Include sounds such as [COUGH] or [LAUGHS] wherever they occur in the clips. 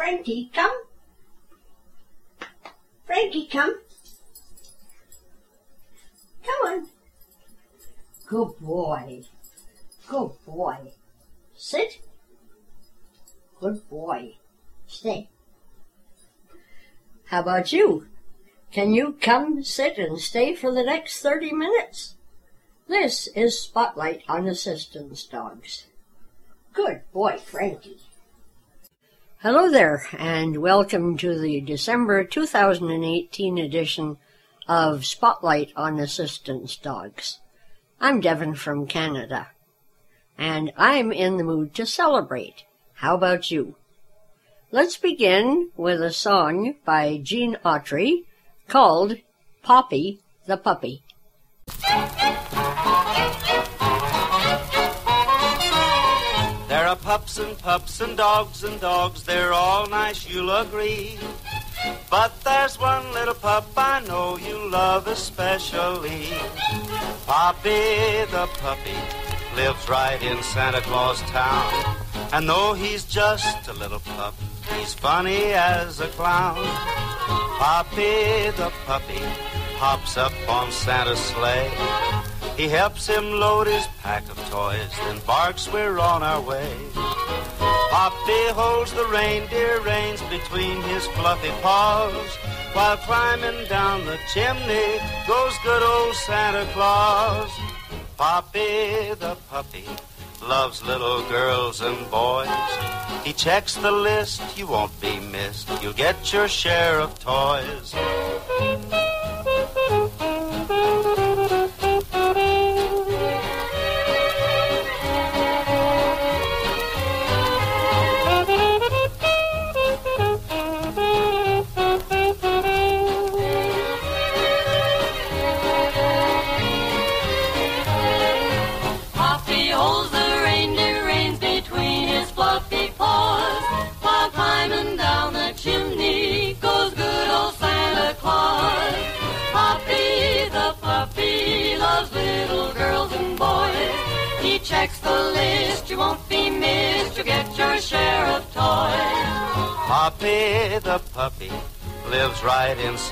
Frankie, come. Frankie, come. Come on. Good boy. Good boy. Sit. Good boy. Stay. How about you? Can you come sit and stay for the next 30 minutes? This is Spotlight on Assistance Dogs. Good boy, Frankie. Hello there, and welcome to the December 2018 edition of Spotlight on Assistance Dogs. I'm Devin from Canada, and I'm in the mood to celebrate. How about you? Let's begin with a song by Gene Autry called Poppy the Puppy. Are pups and pups and dogs and dogs, they're all nice, you'll agree. But there's one little pup I know you love especially. Poppy the puppy lives right in Santa Claus town. And though he's just a little pup, he's funny as a clown. Poppy the puppy hops up on Santa's sleigh. He helps him load his pack of toys, then barks we're on our way. Poppy holds the reindeer reins between his fluffy paws. While climbing down the chimney goes good old Santa Claus. Poppy the puppy loves little girls and boys. He checks the list, you won't be missed. You'll get your share of toys.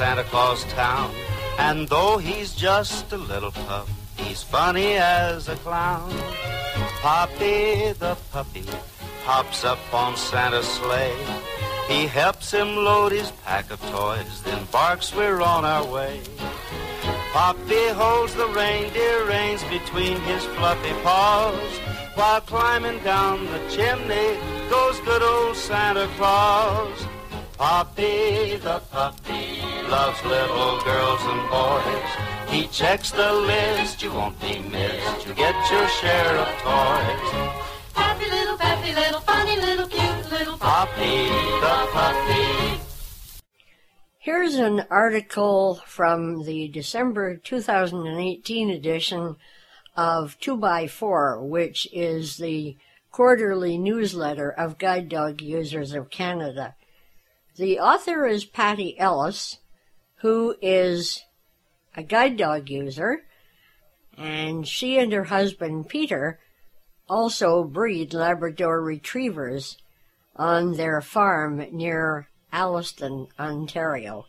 Santa Claus town. And though he's just a little pup, he's funny as a clown. Poppy the puppy hops up on Santa's sleigh. He helps him load his pack of toys, then barks we're on our way. Poppy holds the reindeer reins between his fluffy paws. While climbing down the chimney goes good old Santa Claus. Poppy the puppy loves little girls and boys. He checks the list, you won't be missed. You get your share of toys. Happy little, peppy little, funny little, cute little Poppy the puppy. Here's an article from the December 2018 edition of 2x4, which is the quarterly newsletter of guide dog users of Canada. The author is Patty Ellis, who is a guide dog user, and she and her husband Peter also breed Labrador retrievers on their farm near Alliston, Ontario.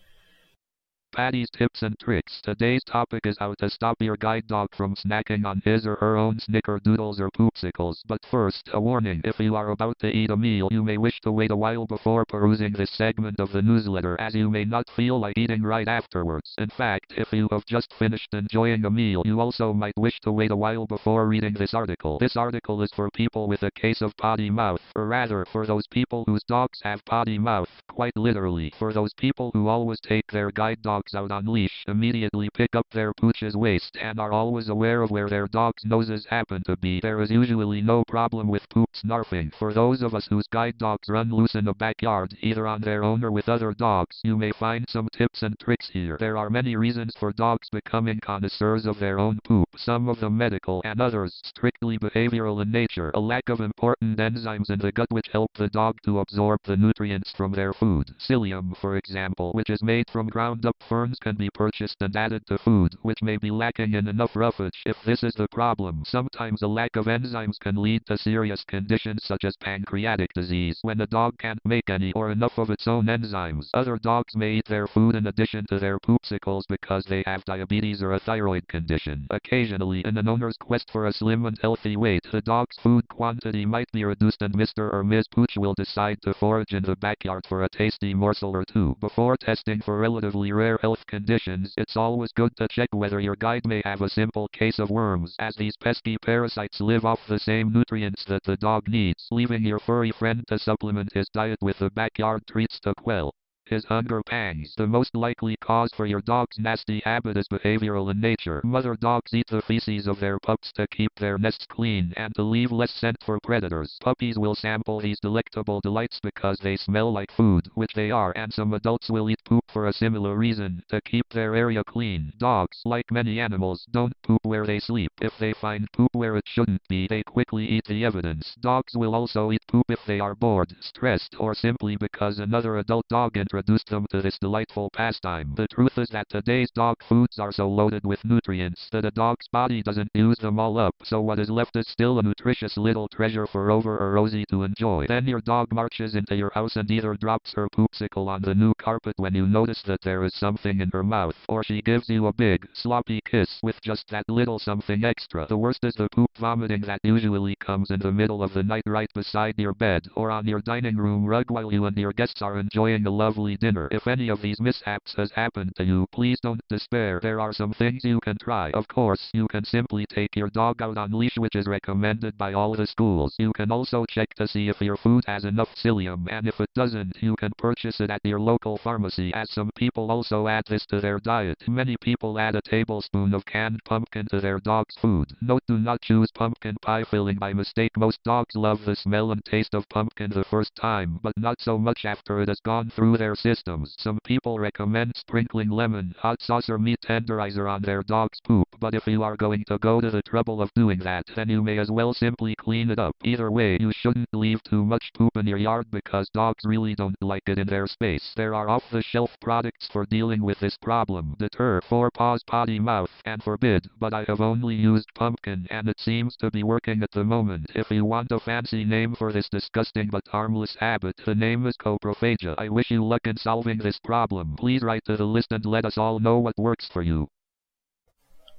Patty's tips and tricks. Today's topic is how to stop your guide dog from snacking on his or her own snickerdoodles or poopsicles. But first, a warning. If you are about to eat a meal, you may wish to wait a while before perusing this segment of the newsletter as you may not feel like eating right afterwards. In fact, if you have just finished enjoying a meal, you also might wish to wait a while before reading this article. This article is for people with a case of potty mouth, or rather, for those people whose dogs have potty mouth, quite literally. For those people who always take their guide dogs out on leash, immediately pick up their pooch's waste, and are always aware of where their dog's noses happen to be, there is usually no problem with poop snarfing. For those of us whose guide dogs run loose in the backyard, either on their own or with other dogs, you may find some tips and tricks here. There are many reasons for dogs becoming connoisseurs of their own poop, some of them medical and others strictly behavioral in nature. A lack of important enzymes in the gut which help the dog to absorb the nutrients from their food. Psyllium, for example, which is made from ground up ferns can be purchased and added to food, which may be lacking in enough roughage. If this is the problem, sometimes a lack of enzymes can lead to serious conditions such as pancreatic disease when the dog can't make any or enough of its own enzymes. Other dogs may eat their food in addition to their poopsicles because they have diabetes or a thyroid condition. Occasionally, in an owner's quest for a slim and healthy weight, the dog's food quantity might be reduced and Mr. or Ms. Pooch will decide to forage in the backyard for a tasty morsel or two. Before testing for relatively rare health conditions, it's always good to check whether your guide may have a simple case of worms, as these pesky parasites live off the same nutrients that the dog needs, leaving your furry friend to supplement his diet with the backyard treats to quell his hunger pangs. The most likely cause for your dog's nasty habit is behavioral in nature. Mother dogs eat the feces of their pups to keep their nests clean and to leave less scent for predators. Puppies will sample these delectable delights because they smell like food, which they are, and some adults will eat poop for a similar reason, to keep their area clean. Dogs, like many animals, don't poop where they sleep. If they find poop where it shouldn't be, they quickly eat the evidence. Dogs will also eat poop if they are bored, stressed, or simply because another adult dog introduced them to this delightful pastime. The truth is that today's dog foods are so loaded with nutrients that a dog's body doesn't use them all up, so what is left is still a nutritious little treasure for Rover or Rosie to enjoy. Then your dog marches into your house and either drops her poopsicle on the new carpet when you notice that there is something in her mouth, or she gives you a big, sloppy kiss with just that little something extra. The worst is the poop vomiting that usually comes in the middle of the night right beside your bed, or on your dining room rug while you and your guests are enjoying a lovely dinner. If any of these mishaps has happened to you, please don't despair. There are some things you can try. Of course, you can simply take your dog out on leash which is recommended by all the schools. You can also check to see if your food has enough psyllium and if it doesn't, you can purchase it at your local pharmacy as some people also add this to their diet. Many people add a tablespoon of canned pumpkin to their dog's food. Note do not choose pumpkin pie filling by mistake. Most dogs love the smell and taste of pumpkin the first time, but not so much after it has gone through their systems. Some people recommend sprinkling lemon, hot sauce or meat tenderizer on their dog's poop, but if you are going to go to the trouble of doing that, then you may as well simply clean it up. Either way, you shouldn't leave too much poop in your yard because dogs really don't like it in their space. There are off-the-shelf products for dealing with this problem. Deter, Four Paws Potty Mouth, and Forbid, but I have only used pumpkin and it seems to be working at the moment. If you want a fancy name for this disgusting but harmless habit, the name is coprophagia. I wish you luck in solving this problem. Please write to the list and let us all know what works for you.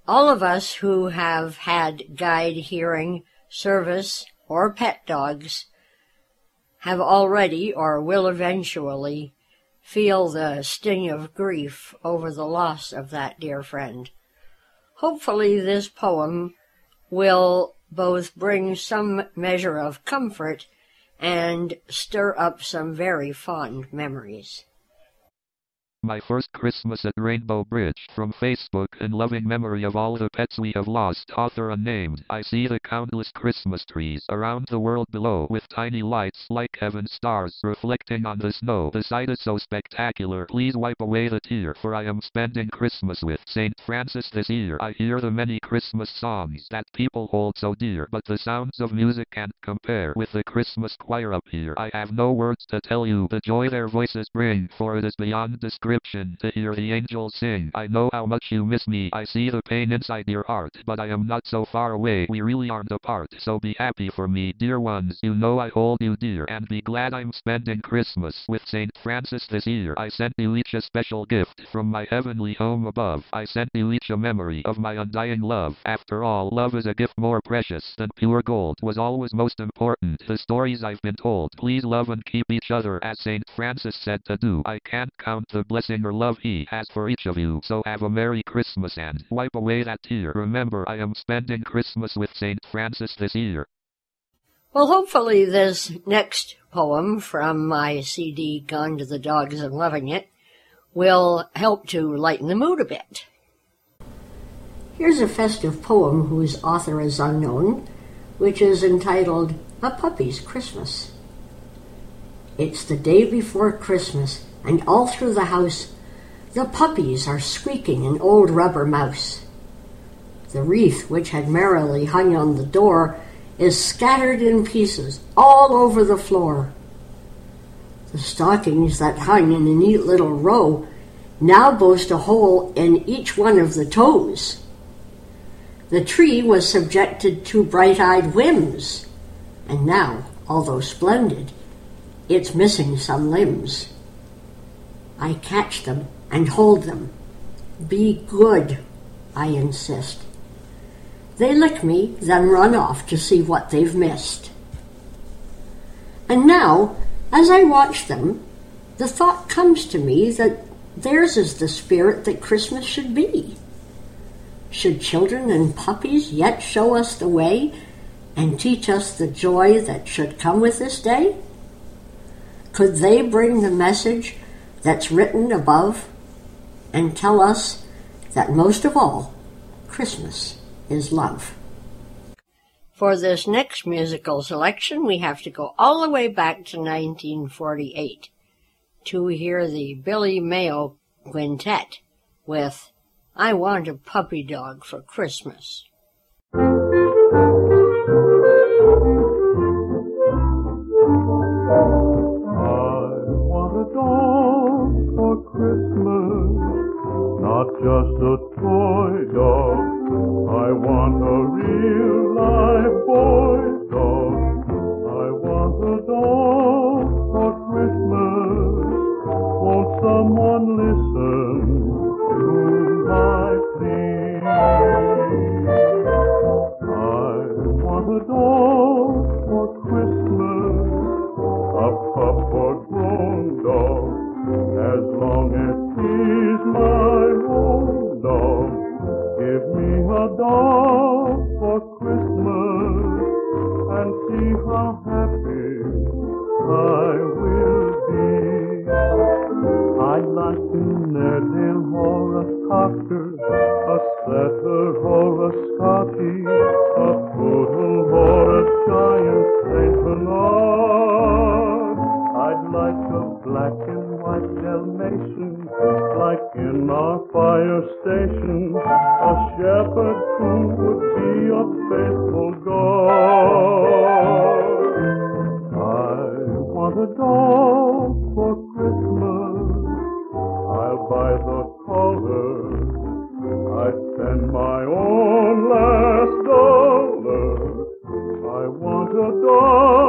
All of us who have had guide hearing, service, or pet dogs have already or will eventually feel the sting of grief over the loss of that dear friend. Hopefully, this poem will both bring some measure of comfort and stir up some very fond memories. My first Christmas at Rainbow Bridge from Facebook in loving memory of all the pets we have lost. Author unnamed. I see the countless Christmas trees around the world below with tiny lights like heaven stars reflecting on the snow. The sight is so spectacular. Please wipe away the tear for I am spending Christmas with St. Francis this year. I hear the many Christmas songs that people hold so dear, but the sounds of music can't compare with the Christmas choir up here. I have no words to tell you the joy their voices bring, for it is beyond description to hear the angels sing. I know how much you miss me. I see the pain inside your heart, but I am not so far away. We really aren't apart, so be happy for me, dear ones. You know I hold you dear, and be glad I'm spending Christmas with St. Francis this year. I sent you each a special gift from my heavenly home above. I sent you each a memory of my undying love. After all, love is a gift more precious than pure gold. Was always most important. The stories I've been told. Please love and keep each other as St. Francis said to do. I can't count the blessings blessing or love he has for each of you. So have a Merry Christmas and wipe away that tear. Remember, I am spending Christmas with St. Francis this year. Well, hopefully this next poem from my CD, Gone to the Dogs and Loving It, will help to lighten the mood a bit. Here's a festive poem whose author is unknown, which is entitled A Puppy's Christmas. It's the day before Christmas, and all through the house the puppies are squeaking an old rubber mouse. The wreath, which had merrily hung on the door, is scattered in pieces all over the floor. The stockings that hung in a neat little row now boast a hole in each one of the toes. The tree was subjected to bright eyed whims, and now, although splendid, it's missing some limbs. I catch them and hold them. Be good, I insist. They lick me, then run off to see what they've missed. And now, as I watch them, the thought comes to me that theirs is the spirit that Christmas should be. Should children and puppies yet show us the way and teach us the joy that should come with this day? Could they bring the message that's written above and tell us that most of all, Christmas is love? For this next musical selection, we have to go all the way back to 1948 to hear the Billy Mayo Quintet with I Want a Puppy Dog for Christmas. Just a toy dog. I want a real live Dalmatian like in our fire station, a shepherd who would be a faithful guard. I want a dog for Christmas. I'll buy the collar. I spend my own last dollar. I want a dog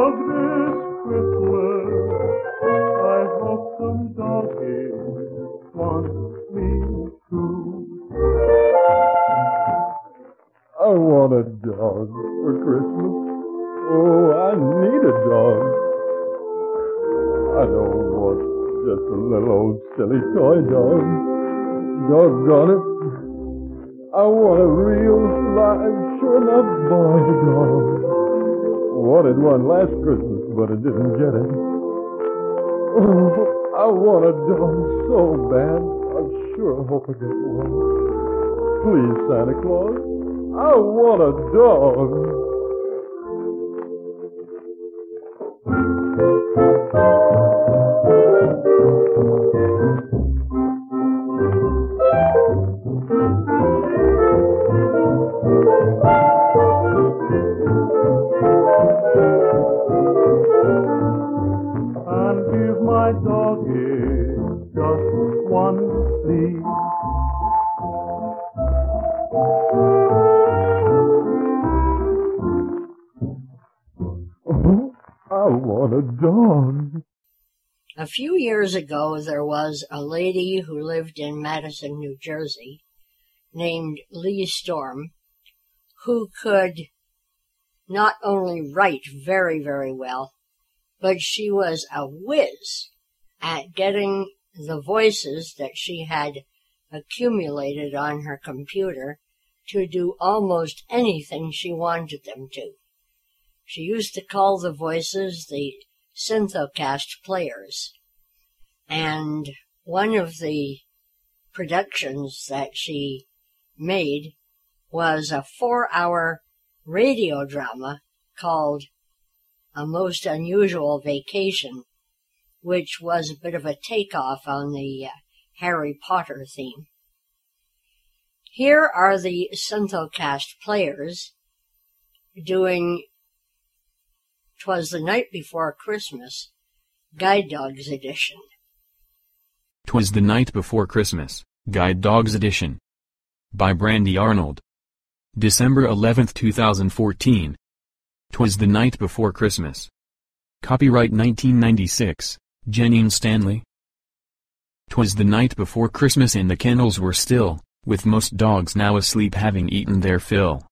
toy dog. Doggone it. I want a real, live, sure enough boy dog. Wanted one last Christmas, but I didn't get it. Oh, I want a dog so bad. I sure hope I get one. Please, Santa Claus, I want a dog. Years ago, there was a lady who lived in Madison, New Jersey, named Lee Storm, who could not only write very, very well, but she was a whiz at getting the voices that she had accumulated on her computer to do almost anything she wanted them to. She used to call the voices the Synthocast players. And one of the productions that she made was a four hour radio drama called A Most Unusual Vacation, which was a bit of a takeoff on the uh, Harry Potter theme. Here are the Synthocast players doing Twas the Night Before Christmas, Guide Dogs Edition. 'Twas the Night Before Christmas, Guide Dogs Edition. By Brandy Arnold. December 11, 2014. 'Twas the Night Before Christmas. Copyright 1996, Janine Stanley. 'Twas the night before Christmas and the kennels were still, with most dogs now asleep having eaten their fill.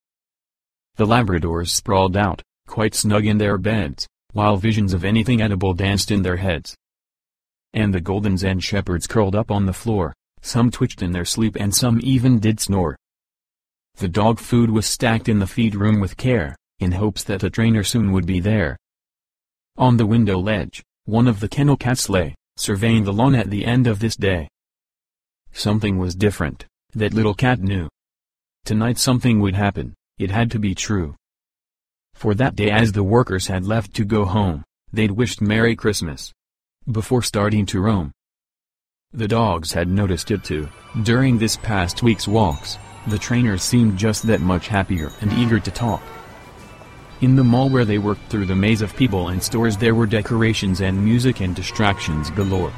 The Labradors sprawled out, quite snug in their beds, while visions of anything edible danced in their heads. And the Goldens and Shepherds curled up on the floor, some twitched in their sleep and some even did snore. The dog food was stacked in the feed room with care, in hopes that a trainer soon would be there. On the window ledge, one of the kennel cats lay, surveying the lawn at the end of this day. Something was different, that little cat knew. Tonight something would happen, it had to be true. For that day as the workers had left to go home, they'd wished Merry Christmas. Before starting to roam. The dogs had noticed it too, during this past week's walks, the trainers seemed just that much happier and eager to talk. In the mall where they worked through the maze of people and stores there were decorations and music and distractions galore.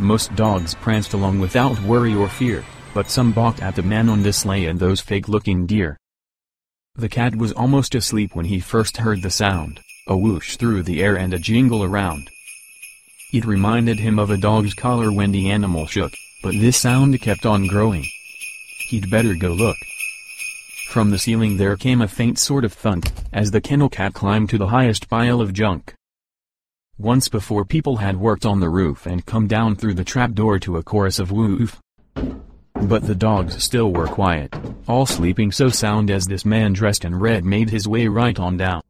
Most dogs pranced along without worry or fear, but some balked at the man on the sleigh and those fake-looking deer. The cat was almost asleep when he first heard the sound, a whoosh through the air and a jingle around. It reminded him of a dog's collar when the animal shook, but this sound kept on growing. He'd better go look. From the ceiling there came a faint sort of thunk, as the kennel cat climbed to the highest pile of junk. Once before people had worked on the roof and come down through the trapdoor to a chorus of woof. But the dogs still were quiet, all sleeping so sound as this man dressed in red made his way right on down.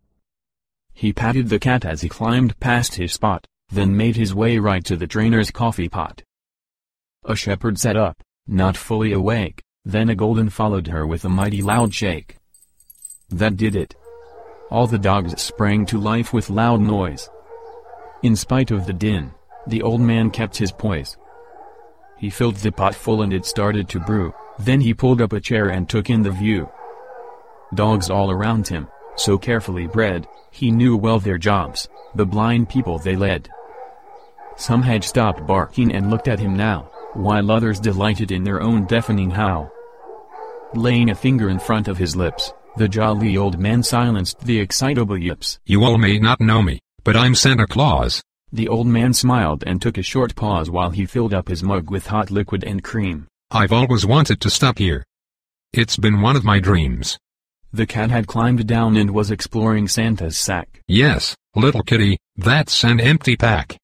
He patted the cat as he climbed past his spot, then made his way right to the trainer's coffee pot. A shepherd sat up, not fully awake, then a golden followed her with a mighty loud shake. That did it. All the dogs sprang to life with loud noise. In spite of the din, the old man kept his poise. He filled the pot full and it started to brew, then he pulled up a chair and took in the view. Dogs all around him, so carefully bred, he knew well their jobs, the blind people they led. Some had stopped barking and looked at him now, while others delighted in their own deafening howl. Laying a finger in front of his lips, the jolly old man silenced the excitable yips. You all may not know me, but I'm Santa Claus. The old man smiled and took a short pause while he filled up his mug with hot liquid and cream. I've always wanted to stop here. It's been one of my dreams. The cat had climbed down and was exploring Santa's sack. Yes, little kitty, that's an empty pack.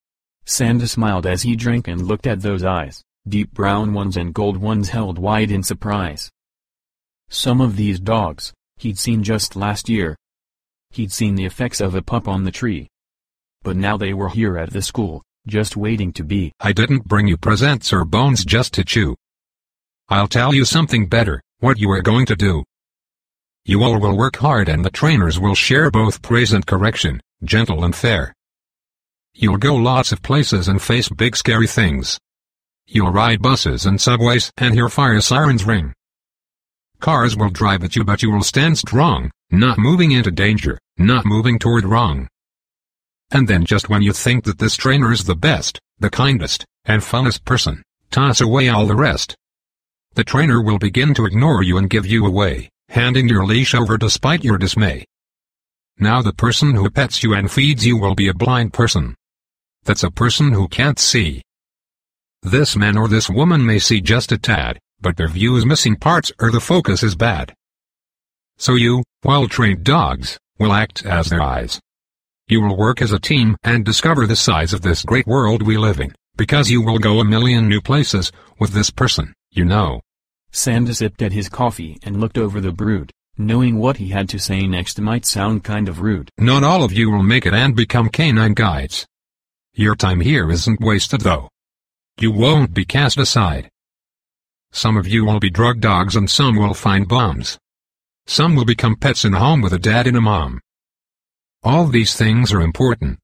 Santa smiled as he drank and looked at those eyes, deep brown ones and gold ones held wide in surprise. Some of these dogs, he'd seen just last year. He'd seen the effects of a pup on the tree. But now they were here at the school, just waiting to be. I didn't bring you presents or bones just to chew. I'll tell you something better, what you are going to do. You all will work hard and the trainers will share both praise and correction, gentle and fair. You'll go lots of places and face big scary things. You'll ride buses and subways and hear fire sirens ring. Cars will drive at you but you will stand strong, not moving into danger, not moving toward wrong. And then just when you think that this trainer is the best, the kindest, and funnest person, toss away all the rest. The trainer will begin to ignore you and give you away, handing your leash over despite your dismay. Now the person who pets you and feeds you will be a blind person. That's a person who can't see. This man or this woman may see just a tad, but their view is missing parts or the focus is bad. So you, well-trained dogs, will act as their eyes. You will work as a team and discover the size of this great world we live in, because you will go a million new places, with this person, you know. Santa sipped at his coffee and looked over the brood, knowing what he had to say next might sound kind of rude. Not all of you will make it and become canine guides. Your time here isn't wasted though. You won't be cast aside. Some of you will be drug dogs and some will find bombs. Some will become pets in a home with a dad and a mom. All these things are important.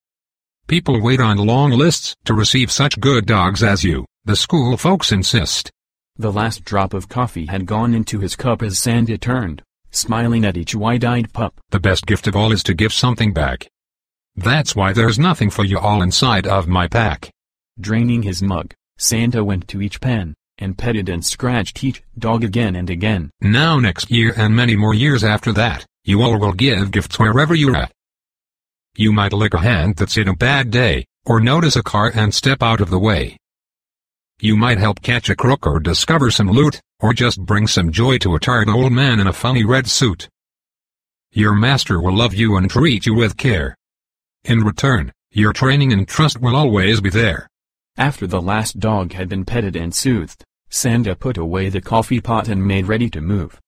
People wait on long lists to receive such good dogs as you, the school folks insist. The last drop of coffee had gone into his cup as Santa turned, smiling at each wide-eyed pup. The best gift of all is to give something back. That's why there's nothing for you all inside of my pack. Draining his mug, Santa went to each pen, and petted and scratched each dog again and again. Now next year and many more years after that, you all will give gifts wherever you're at. You might lick a hand that's in a bad day, or notice a car and step out of the way. You might help catch a crook or discover some loot, or just bring some joy to a tired old man in a funny red suit. Your master will love you and treat you with care. In return, your training and trust will always be there. After the last dog had been petted and soothed, Santa put away the coffee pot and made ready to move.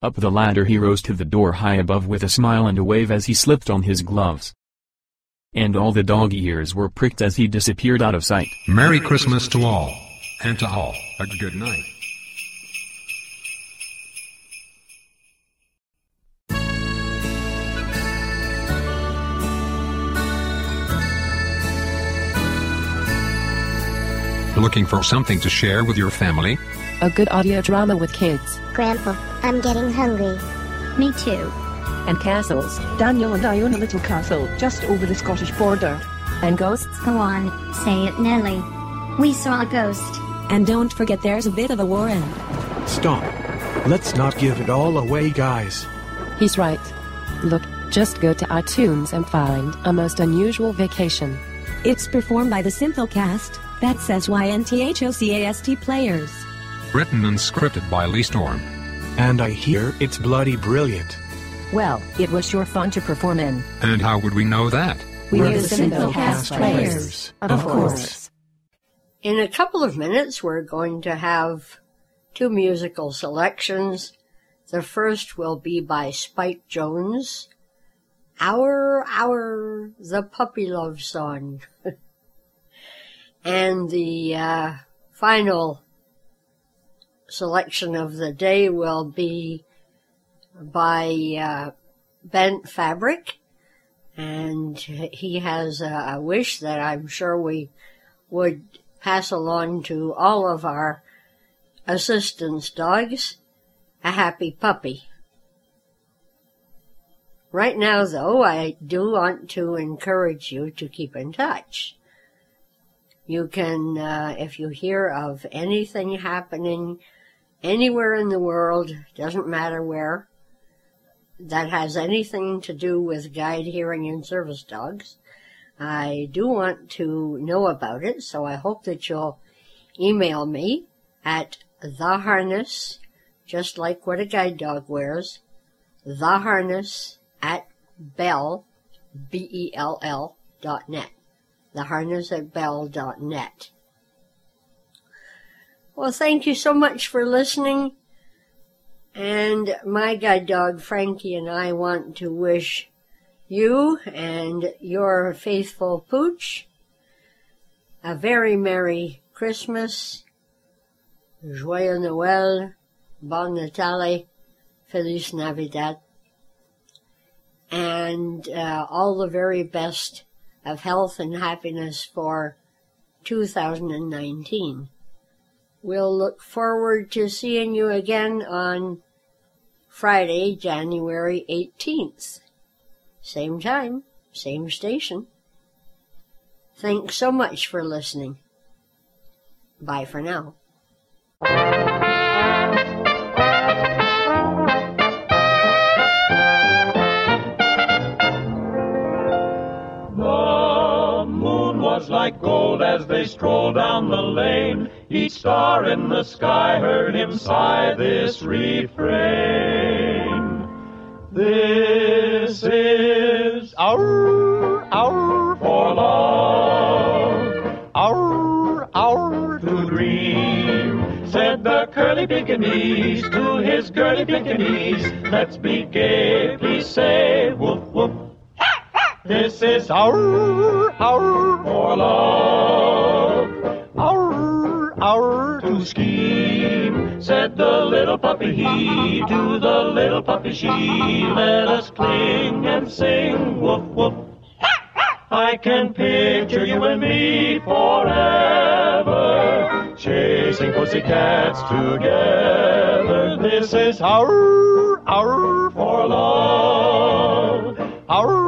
Up the ladder he rose to the door high above with a smile and a wave as he slipped on his gloves. And all the dog ears were pricked as he disappeared out of sight. Merry Christmas to all, and to all, a good night. Looking for something to share with your family? A good audio drama with kids. Grandpa, I'm getting hungry. Me too. And castles. Daniel and I own a little castle just over the Scottish border. And ghosts. Go on, say it, Nelly. We saw a ghost. And don't forget there's a bit of a war in. Stop. Let's not give it all away, guys. He's right. Look, just go to iTunes and find A Most Unusual Vacation. It's performed by the Simplecast, that says YNTHOCAST players. Written and scripted by Lee Storm. And I hear it's bloody brilliant. Well, it was sure fun to perform in. And how would we know that? We We're were the the Simplecast Simplecast players. players. Of Of course. course. In a couple of minutes, we're going to have two musical selections. The first will be by Spike Jones. Our, our, the puppy love song. [LAUGHS] and the uh, final selection of the day will be by uh, Bent Fabric. And he has a, a wish that I'm sure we would pass along to all of our assistance dogs a happy puppy. Right now, though, I do want to encourage you to keep in touch. You can, uh, if you hear of anything happening anywhere in the world, doesn't matter where, that has anything to do with guide, hearing, and service dogs, I do want to know about it, so I hope that you'll email me at the harness, just like what a guide dog wears, the harness at bell, B-E-L-L dot net. The harness at bell dot net. Well, thank you so much for listening. And my guide dog Frankie and I want to wish you and your faithful pooch a very Merry Christmas, Joyeux Noël, Bon Natale, Feliz Navidad, and uh, all the very best of health and happiness for 2019. We'll look forward to seeing you again on Friday, January 18th. Same time, same station. Thanks so much for listening. Bye for now. Was like gold as they strolled down the lane. Each star in the sky heard him sigh this refrain. This is our, hour for love, our, hour to dream. Said the curly Pekingese to his girly Pekingese, let's be gay, please say whoop. This is our, hour for love, our, hour to scheme. Said the little puppy he to the little puppy she, let us cling and sing woof woof. I can picture you and me forever, chasing pussycats together. This is our, hour for love, our,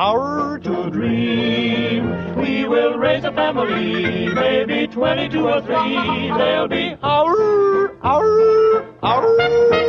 hour to dream. We will raise a family, maybe 22 or 3. They'll be our, our, our.